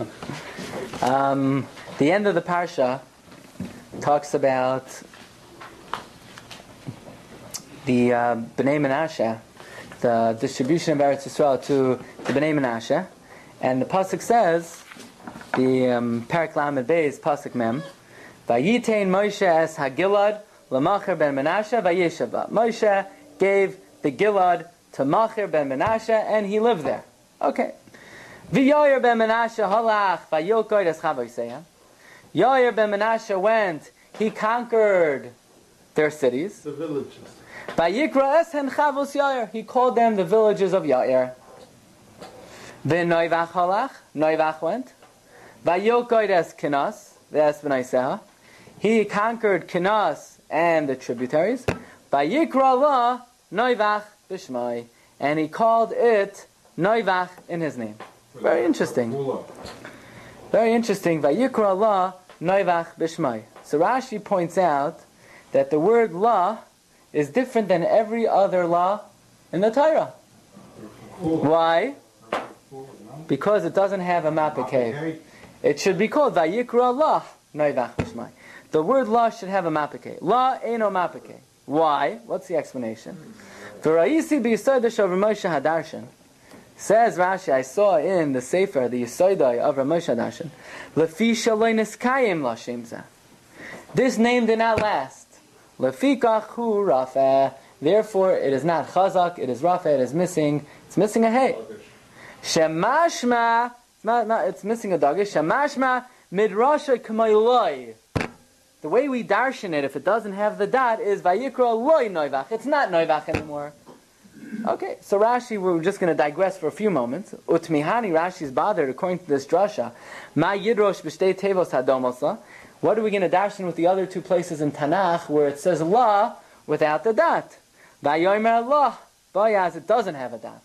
um, the end of the parsha talks about the uh, Bnei Menashe, the distribution of Eretz Yisrael to the Bnei Menashe, and the pasuk says, the um, Parak Lamed Beis pasuk Mem, Vayitain Moshe es Hagilad Lamacher ben Menashe Vayishava. Moshe gave the Gilad to Macher ben Menashe, and he lived there. Okay. V'Yair ben Menashe halach vayilkoid es Chavoiseya. Yair ben Menashe went, he conquered their cities. The villages. Vayikra es hen Chavos Yair. He called them the villages of Yair. V'Noivach halach. Noivach went. Vayilkoid es Kinas. That's B'naiseha. He conquered Kinas and the tributaries. Vayikra la Noivach b'Shmai. And he called it Noivach in his name. Very interesting. Very interesting. Vayikra Allah Noivach Bishmai. So Rashi points out that the word law is different than every other law in the Torah. Why? Because it doesn't have a mapike. It should be called Vayikra Allah Noivach Bishmai. The word law should have a mapike. La eno mapike. Why? What's the explanation? V'ra'isi Moshe Hadarshan. Says Rashi, I saw in the Sefer, the Yisoidai of Ramosh Hadarshan, Lefi shaloinis kayim lashimza. This name did not last. Lefikach hu rafa. Therefore, it is not chazak, it is rafa, it is missing, it's missing a hey. Shemashma, it's, not, not, it's missing a dagish. Shemashma midrasha kamayloi. The way we darshan it, if it doesn't have the dot, is vayikra loy noivach. It's not noivach anymore. Okay, so Rashi, we're just going to digress for a few moments. Utmihani, is bothered, according to this drasha. Ma tevos. What are we going to dash in with the other two places in Tanakh where it says la without the dot? Vayomer la. Bayaz, it doesn't have a dot.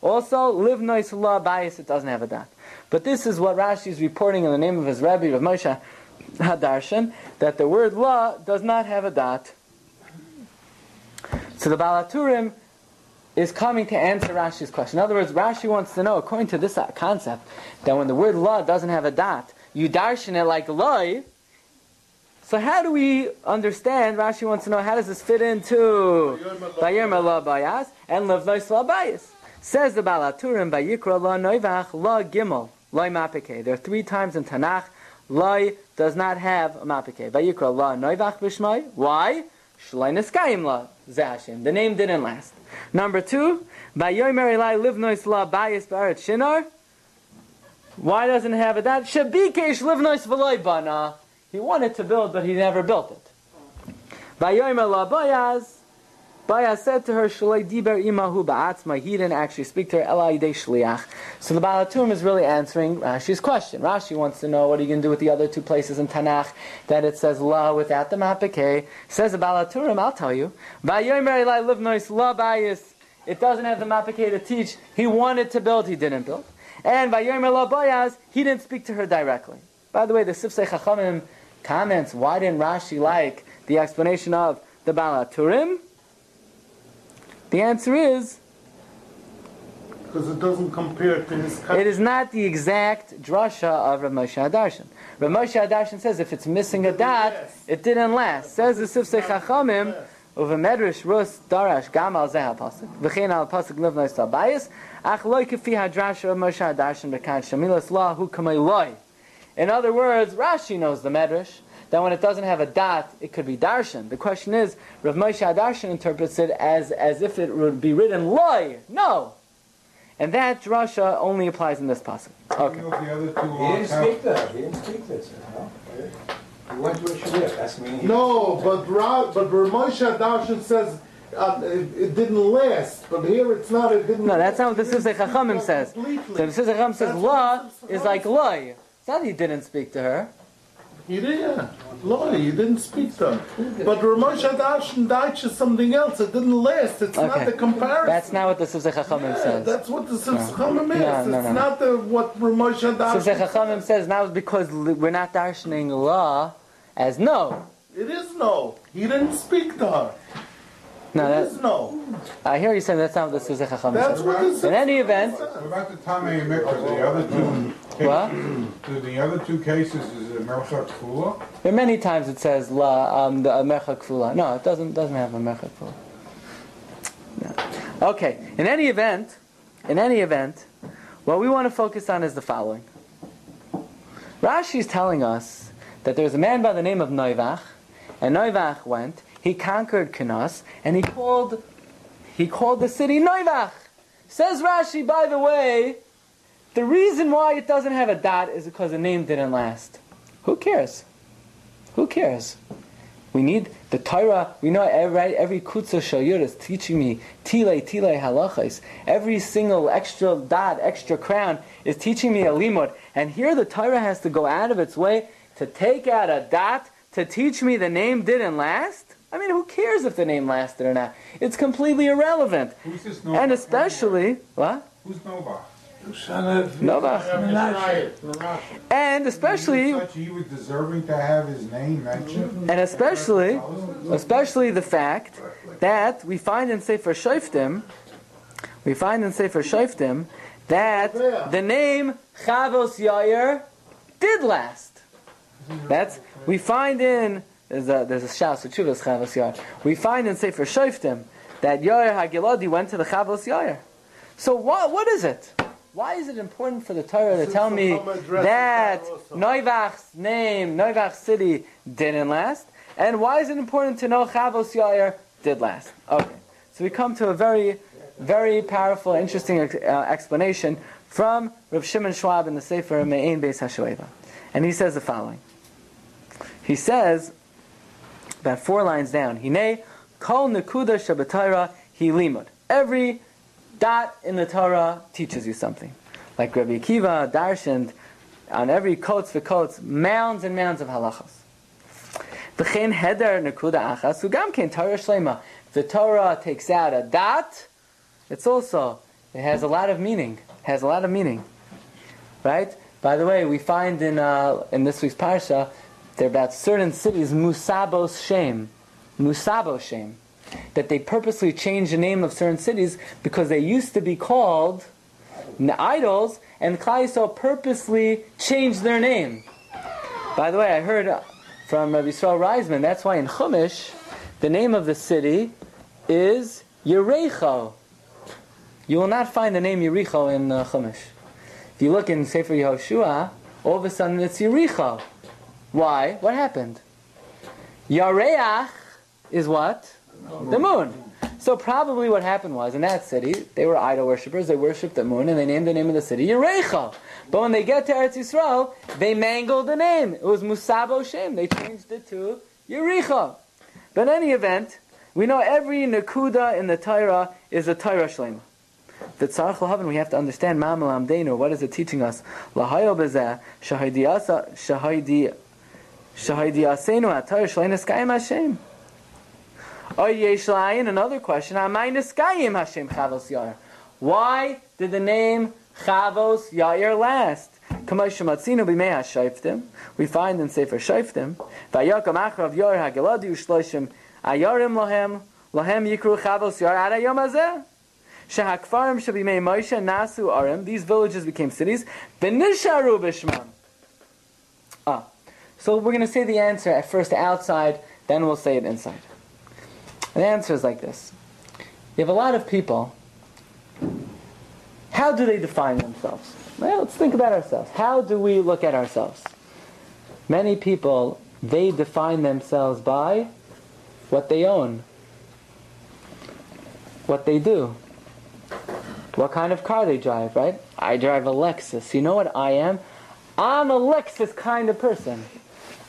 Also, live nois la bias, it doesn't have a dot. But this is what Rashi is reporting in the name of his Rebbe, of Moshe Hadarshan, that the word la does not have a dot. So the Balaturim is coming to answer Rashi's question. In other words, Rashi wants to know, according to this uh, concept, that when the word la doesn't have a dot, you darshan it like loy. So how do we understand? Rashi wants to know how does this fit into Bayir la bayas and levnois la bayas. Says the Balaturim Bayikra la noivach la gimel loy mapike. There are three times in Tanakh loy does not have a mapike. Bayikra la noivach b'shmai. Why? Shloi neskayim la zashim. The name didn't last. Number two, Bayomer Elai Livnois La Bayis Barat Shinar. Why doesn't it have it that? Shabikesh Livnois Bana. He wanted to build, but he never built it. Bayomer La Bayaz. Bayaz said to her, Shalai Diber Imahu Ba'atzma. He didn't actually speak to her, Elai De Shliach. So the Balatum is really answering Rashi's question. Rashi wants to know what are you going to do with the other two places in Tanakh that it says La without the Mapike. Says the Balaturim, I'll tell you. Bayomer Elai Livnois La Bayis. It doesn't have the Mapike to teach. He wanted to build, he didn't build. And Bayomer La Bayaz, he didn't speak to her directly. By the way, the Sifsei Chachamim comments, why didn't Rashi like the explanation of the Balaturim? The answer is Because it doesn't compare to his it is not the exact drasha of Rav Moshe Hadarshan. Rav Moshe Hadarshan says if it's missing a dot, it didn't last. Says the Sifsei Chachamim, a medrash rus darash gamal zeh pasuk v'chein al pasuk livnoi sabayis ach loy kefi hadrash of Moshe Hadarshan b'kan shamilas la hu kamei loy. In other words, Rashi knows the medrash that when it doesn't have a dot, it could be darshan. The question is, Rav Moshe Darshan interprets it as as if it would be written loy. No, and that drasha only applies in this pasuk. Okay. The other two He didn't speak that. He didn't speak this. No. He went to a shliach. That's mean. No, but Ra, but Ramosha Darshan says uh, it, it didn't last. But here it's not. It didn't. No, that's not what the Sifsei Chachamim says. The Completely. Sifsei Chachamim says That's la what is like loy. It's not that he didn't speak to her. He didn't. Lord, you didn't speak to him. But Ramosha Darshan Daich is something else. It didn't last. It's not the comparison. That's not what the Sifsei Chachamim Yeah, says. that's what the Sifchamim is. No, no, it's no. not the, what Ramosha Sifsei Darshan Chachamim says now it's because we're not darshaning law as no. It is no. He didn't speak to her. No, There that, is no. I hear you saying that's not what the Chacham That's what this In any event, What about the Tamei Mikra, the other two What? cases? The other two cases, is it Merchak Kula? there are many times it says la um, the mercha kfula. No, it doesn't doesn't have a mercha kfula. No. Okay. In any event, in any event, what we want to focus on is the following. Rashi is telling us that there's a man by the name of Noivach, and Noivach went. He conquered Kenas, and he called he called the city Noivach. Says Rashi, by the way, the reason why it doesn't have a dot is because the name didn't last. Who cares? Who cares? We need the Torah. We know every every kutzah shayur is teaching me tile tile halachas. Every single extra dot, extra crown is teaching me a limud. And here the Torah has to go out of its way to take out a dot to teach me the name didn't last. I mean, who cares if the name lasted or not? It's completely irrelevant. Who's this Novak? And especially what? Who's Novak? Novach. And especially Such he was deserving to have his name mentioned? And especially, especially the fact that we find in Sefer Shoftim, we find in Sefer Shoftim that the name Chavos Yair did last. That's we find in there's a there's a shas Chuvas Chavos Yair. We find in Sefer Shoftim that Yair Hagiladi went to the Chavos Yair. So what what is it? Why is it important for the Torah to tell me that. Noivach's name, Noivach's city, didn't last? And why is it important to know Chavos Yair did last? Okay, so we come to a very, very powerful, interesting uh, explanation from Rav Shimon Schwab in the Sefer Me'ain Beis HaShoeva. And he says the following. He says, about four lines down, Hine kol nekuda shabbatayra hi limud. Every dot in the Torah teaches you something. Like Rabbi Akiva, Darshan, on every coats for coats, mounds and mounds of halachas. V'chein heder nekuda achas, ugam kein Torah shlema. The Torah takes out a dot, it's also, it has a lot of meaning. has a lot of meaning. Right? By the way, we find in, uh, in this week's parsha, there are about certain cities, Musabos Shem. Musabos Shem. That they purposely changed the name of certain cities because they used to be called n- idols, and Yisrael purposely changed their name. By the way, I heard from Rabbi Yisrael Reisman, that's why in Chumash, the name of the city is Yerecho. You will not find the name Yericho in uh, Chumash. If you look in Sefer Yehoshua, all of a sudden it's Yericho. Why? What happened? Yareach is what? The moon. So probably what happened was in that city they were idol worshippers. They worshipped the moon and they named the name of the city Yerecha. But when they get to Eretz Yisrael, they mangled the name. It was Musabo Shem. They changed it to Yericha. But in any event, we know every nakuda in the Torah is a Torah shlema. The Tzarech Lahavin, we have to understand Ma'amal Amdeinu. What is it teaching us? Lahayo bezeh shahidiyasa shahidi another question. Amay neskayim Hashem chavos yair. Why did the name Chavos Yair last? We find in Sefer Shayftim. Vayakam achrav Yair ha-geladi u'shloshim ayarim lohem lohem yikru Chavos Yair ad hayom hazeh. Shehakfarim shabimei Moshe nasu arim. These villages became cities. V'nisharu b'shmam. Ah. So we're going to say the answer at first outside, then we'll say it inside. And the answer is like this. You have a lot of people. How do they define themselves? Well, let's think about ourselves. How do we look at ourselves? Many people, they define themselves by what they own, what they do, what kind of car they drive, right? I drive a Lexus. You know what I am? I'm a Lexus kind of person.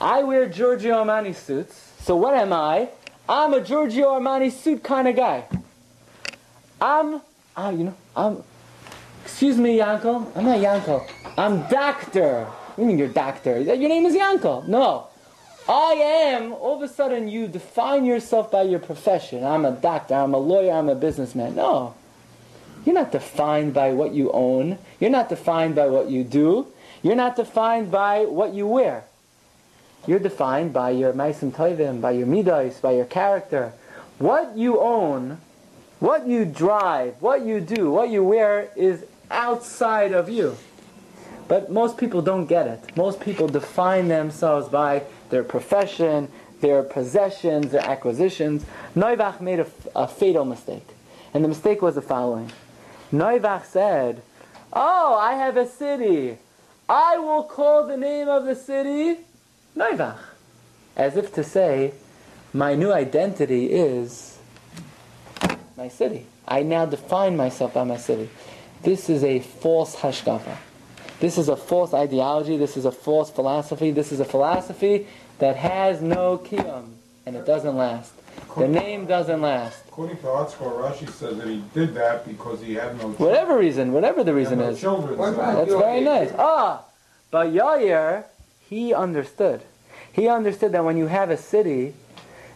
I wear Giorgio Armani suits. So what am I? I'm a Giorgio Armani suit kind of guy. I'm, ah, you know, I'm, excuse me, Yanko. I'm not Yanko. I'm Doctor. You mean you're Doctor? Your name is Yanko. No. I am, all of a sudden you define yourself by your profession. I'm a doctor, I'm a lawyer, I'm a businessman. No. You're not defined by what you own. You're not defined by what you do. You're not defined by what you wear. You're defined by your maisim toivim, by your midos, by your character. what you own, what you drive, what you do, what you wear is outside of you. But most people don't get it. Most people define themselves by their profession, their possessions, their acquisitions. Noivach made a, a fatal mistake. And the mistake was the following. Noivach said, Oh, I have a city. I will call the name of the city Noivach. As if to say, my new identity is my city. I now define myself by my city. This is a false hashkafa. This is a false ideology. This is a false philosophy. This is a philosophy that has no kiyum, and it doesn't last. The name doesn't last. According to ArtScroll, Rashi says that he did that because he had no Whatever reason, whatever the reason no is. children. So- That's very nice. Ah, but Yair, he understood. He understood that when you have a city,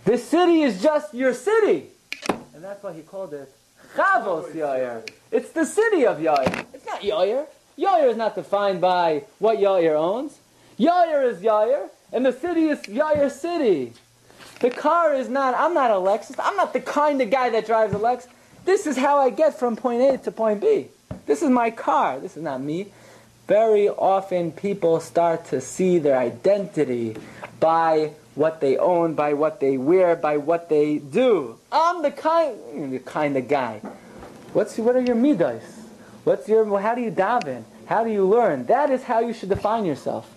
this city is just your city. And that's why he called it Chavos Yair. It's the city of Yair. It's not Yair. Yair is not defined by what Yair owns. Yair is Yair, and the city is Yair City. The car is not, I'm not a Lexus. I'm not the kind of guy that drives a Lexus. This is how I get from point A to point B. This is my car. This is not me. Very often people start to see their identity by what they own, by what they wear, by what they do. I'm the kind, the kind of guy. What's what are your midas? What's your how do you daven? How do you learn? That is how you should define yourself.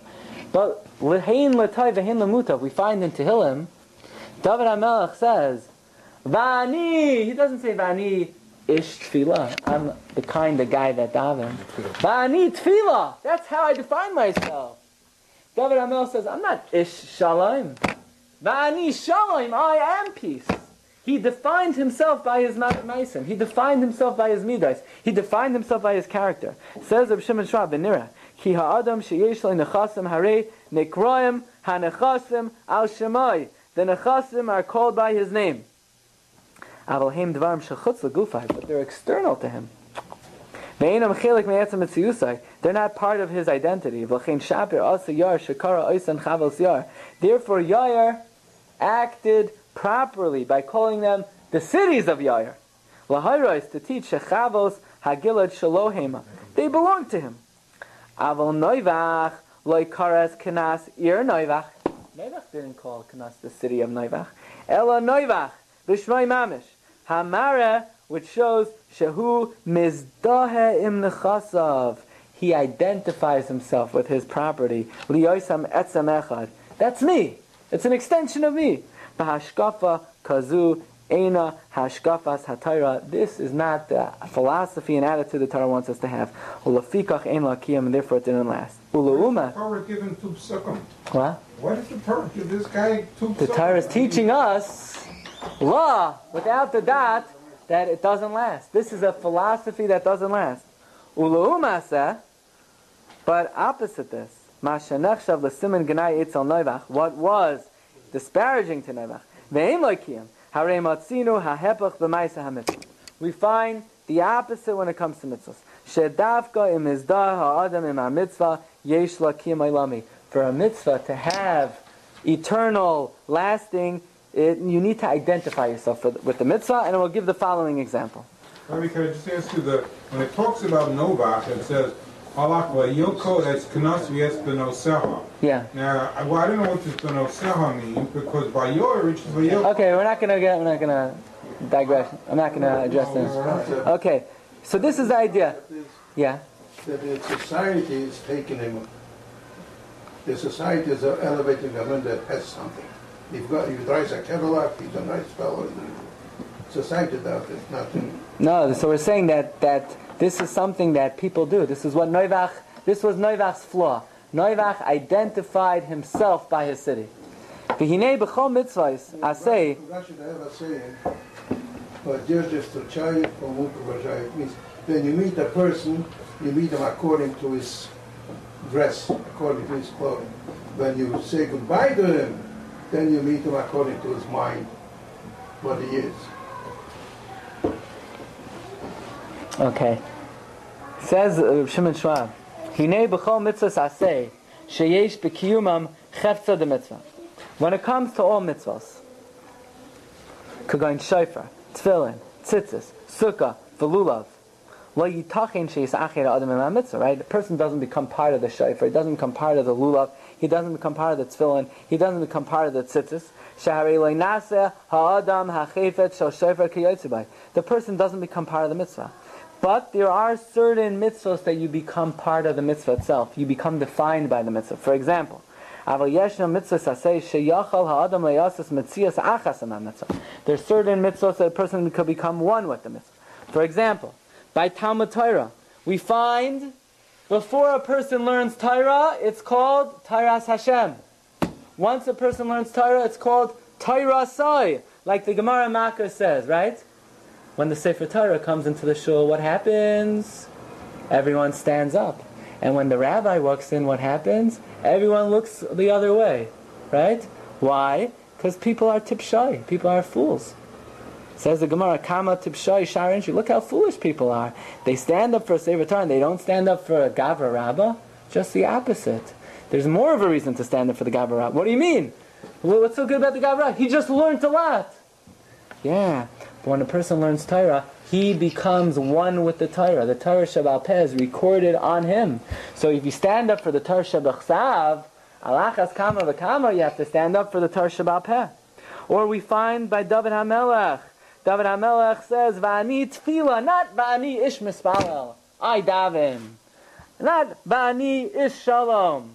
But lehein latay vehein lamutav. We find in Tehillim, David HaMelech says, "Vani." He doesn't say "Vani ish tefillah." I'm the kind of guy that daven. Vani tefillah. That's how I define myself. David HaMelech says, "I'm not ish shalom." Vani shalom. I am peace. He defined himself by his ma'asim. He defined himself by his midas. He defined himself by his character. Says Reb Shimon Shua ben Nira, Ki ha'adam sheyesh lo nechasim hare nekroim hanechasim al shemai. The nechasim are called by his name. But they're external to him. They're not part of his identity. Therefore, Yair acted properly by calling them the cities of Yair. Lahairos to teach Shechavos Hagilad Shalohema. They belong to him. Aval Noivach Loikaras Kanas Ir Noivach. Noivach didn't call Kanas the city of Noivach. Ella Noivach Vishmai Mamish. Hamara, which shows Shehu Mizdahe Im Nechasav. He identifies himself with his property. Liyoisam Etzem Echad. That's me. It's an extension of me. Bahashkafa kazu ena hashkafas hatayra. This is not the philosophy and attitude the Torah wants us to have. Ulafikach ein lakiyam, and therefore it didn't last. Ulauma. Torah give him two psukim. What? Why did the Torah give this guy two The? Torah is teaching us law without the dot that it doesn't last. This is a philosophy that doesn't last. Ulaumasa, but opposite this. Mashanechshav l'simen gnai etzel noivach. What was disparaging to noivach? Ve'en loikiyam. Harei matzinu hahepach b'maisa hamitzvah. We find the opposite when it comes to mitzvahs. Shedavka im izdah ha'adam im ha'mitzvah yesh lakiyam. For a mitzvah to have eternal, lasting, it, you need to identify yourself with, with the mitzvah, and I will give the following example. Rabbi, can I just ask you, the, when it talks about Novach, it says, Halakwa Yoko es knas v'es benoseha. Yeah. Now, I, well, I don't know what this benoseha means, because by your which by your. Okay, we're not gonna get. We're not gonna digress. I'm not gonna address this. Okay, so this is the idea. Yeah. That the society is taking him, the society is elevating a man that has something. You've got, he drives a Cadillac, he's a nice fellow. Society does it, nothing. No, so we're saying that that this is something that people do. This is what Noivach. This was Noivach's flaw. Noivach identified himself by his city. V'hinei b'chol mitzvahs, I say, Rashi they have a saying, but Jerzy Struchayev from means when you meet a person, you meet him according to his dress, according to his clothing. When you say goodbye to him, then you meet him according to his mind, what he is. Okay. Says uh, Shimon Schwab, Hinei b'chol mitzvahs aseh, sheyesh b'kiyumam chefza de mitzvah. When it comes to all mitzvahs, Kagain Shofar, Tefillin, Tzitzis, Sukkah, Velulav. Lo yitachin sheis acher adam im mitzvah, right? The person doesn't become part of the shofar, he doesn't become part of the lulav, he doesn't become part of the tefillin, he doesn't become part of the tzitzis. The person doesn't become part of the mitzvah. But there are certain mitzvahs that you become part of the mitzvah itself. You become defined by the mitzvah. For example, mitzvah. There's certain mitzvahs that a person could become one with the mitzvah. For example, by Talmud Torah. We find before a person learns Torah, it's called Tairas Hashem. Once a person learns Torah, it's called Torah Sai, like the Gemara Makkah says, right? When the Sefer Torah comes into the shul, what happens? Everyone stands up. And when the rabbi walks in, what happens? Everyone looks the other way, right? Why? Because people are tipshay, people are fools. Says the Gemara, Kama Tibshai Sharinshi. Look how foolish people are. They stand up for a Sefer Torah and they don't stand up for a Gavra Rabbah. Just the opposite. There's more of a reason to stand up for the Gavra Rabbah. What do you mean? Well, what's so good about the Gavra? He just learned a lot. Yeah, but when a person learns Torah, he becomes one with the Torah. The Torah Sheba'al Peh is recorded on him. So if you stand up for the Torah Shebichsav, Alachas Kama V'Kama, you have to stand up for the Torah Sheba'al Peh. Or we find by David HaMelech, David HaMelech says, Va'ani tefillah, not Va'ani ish mispalel. I daven. Not Va'ani ish shalom.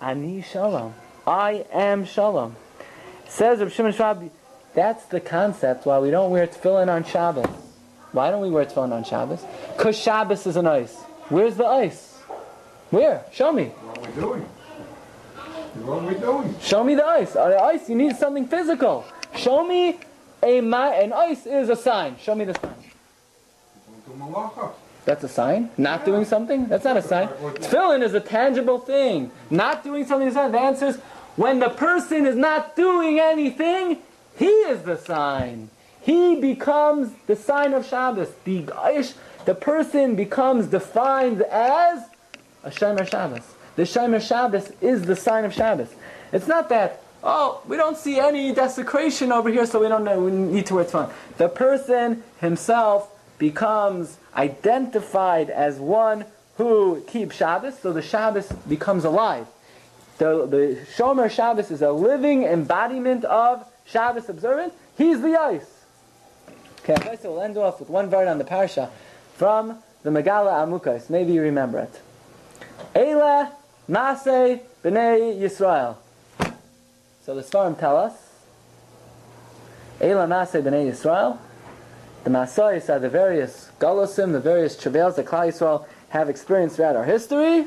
Ani shalom. I am shalom. Says Rav Shimon Schwab, that's the concept why we don't wear tefillin on Shabbos. Why don't we wear tefillin on Shabbos? Because Shabbos is an ice. Where's the ice? Where? Show me. What are we doing? What are we doing? Show me the ice. On the ice, you need something physical. Show me a ma- an ice is a sign. Show me the sign. Going to Malacha. That's a sign. Not doing something. That's not a sign. Tefillin is a tangible thing. Not doing something is a sign. The answer is when the person is not doing anything, he is the sign. He becomes the sign of Shabbos. The ish, the person becomes defined as a Shomer Shabbos. The Shomer Shabbos is the sign of Shabbos. It's not that oh, we don't see any desecration over here, so we don't know, we need to wear tefillin. The person himself becomes identified as one who keeps Shabbos, so the Shabbos becomes alive. The, the Shomer Shabbos is a living embodiment of Shabbos observance. He's the ice. Okay, so we'll end off with one word on the parsha from the Megala Amukos. Maybe you remember it. Eila Maseh B'nai Yisrael. So the Svarim tell us, Eila Maseh B'nai Yisrael, the Masayis are the various Galosim, the various travails that Klal Yisrael have experienced throughout our history.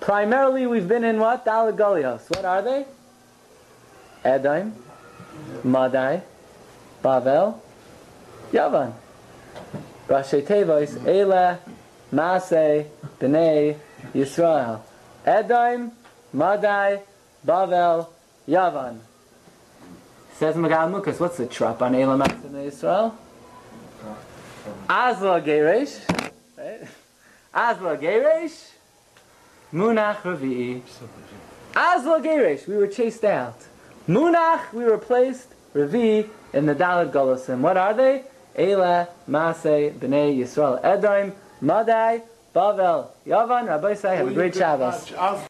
Primarily, we've been in what? Dalad Galios. What are they? Edaim, Madai, Bavel, Yavan. Rashi Tevois, Eila Maseh B'nai Yisrael. Edaim, Madai, Bavel, Yavan. Says Magal Mukas, what's the trap on Elam in Israel? Azla Geresh. Right? Azla Geresh. Munach Ravi'i. Azla Geresh, we were chased out. Munach, we were placed, Ravi, in the Dalad Golosim. What are they? Ela, Maseh, Bnei Yisrael, Edaim, Madai, Bavel, Yavan, Rabbi Say, have a great Shabbos.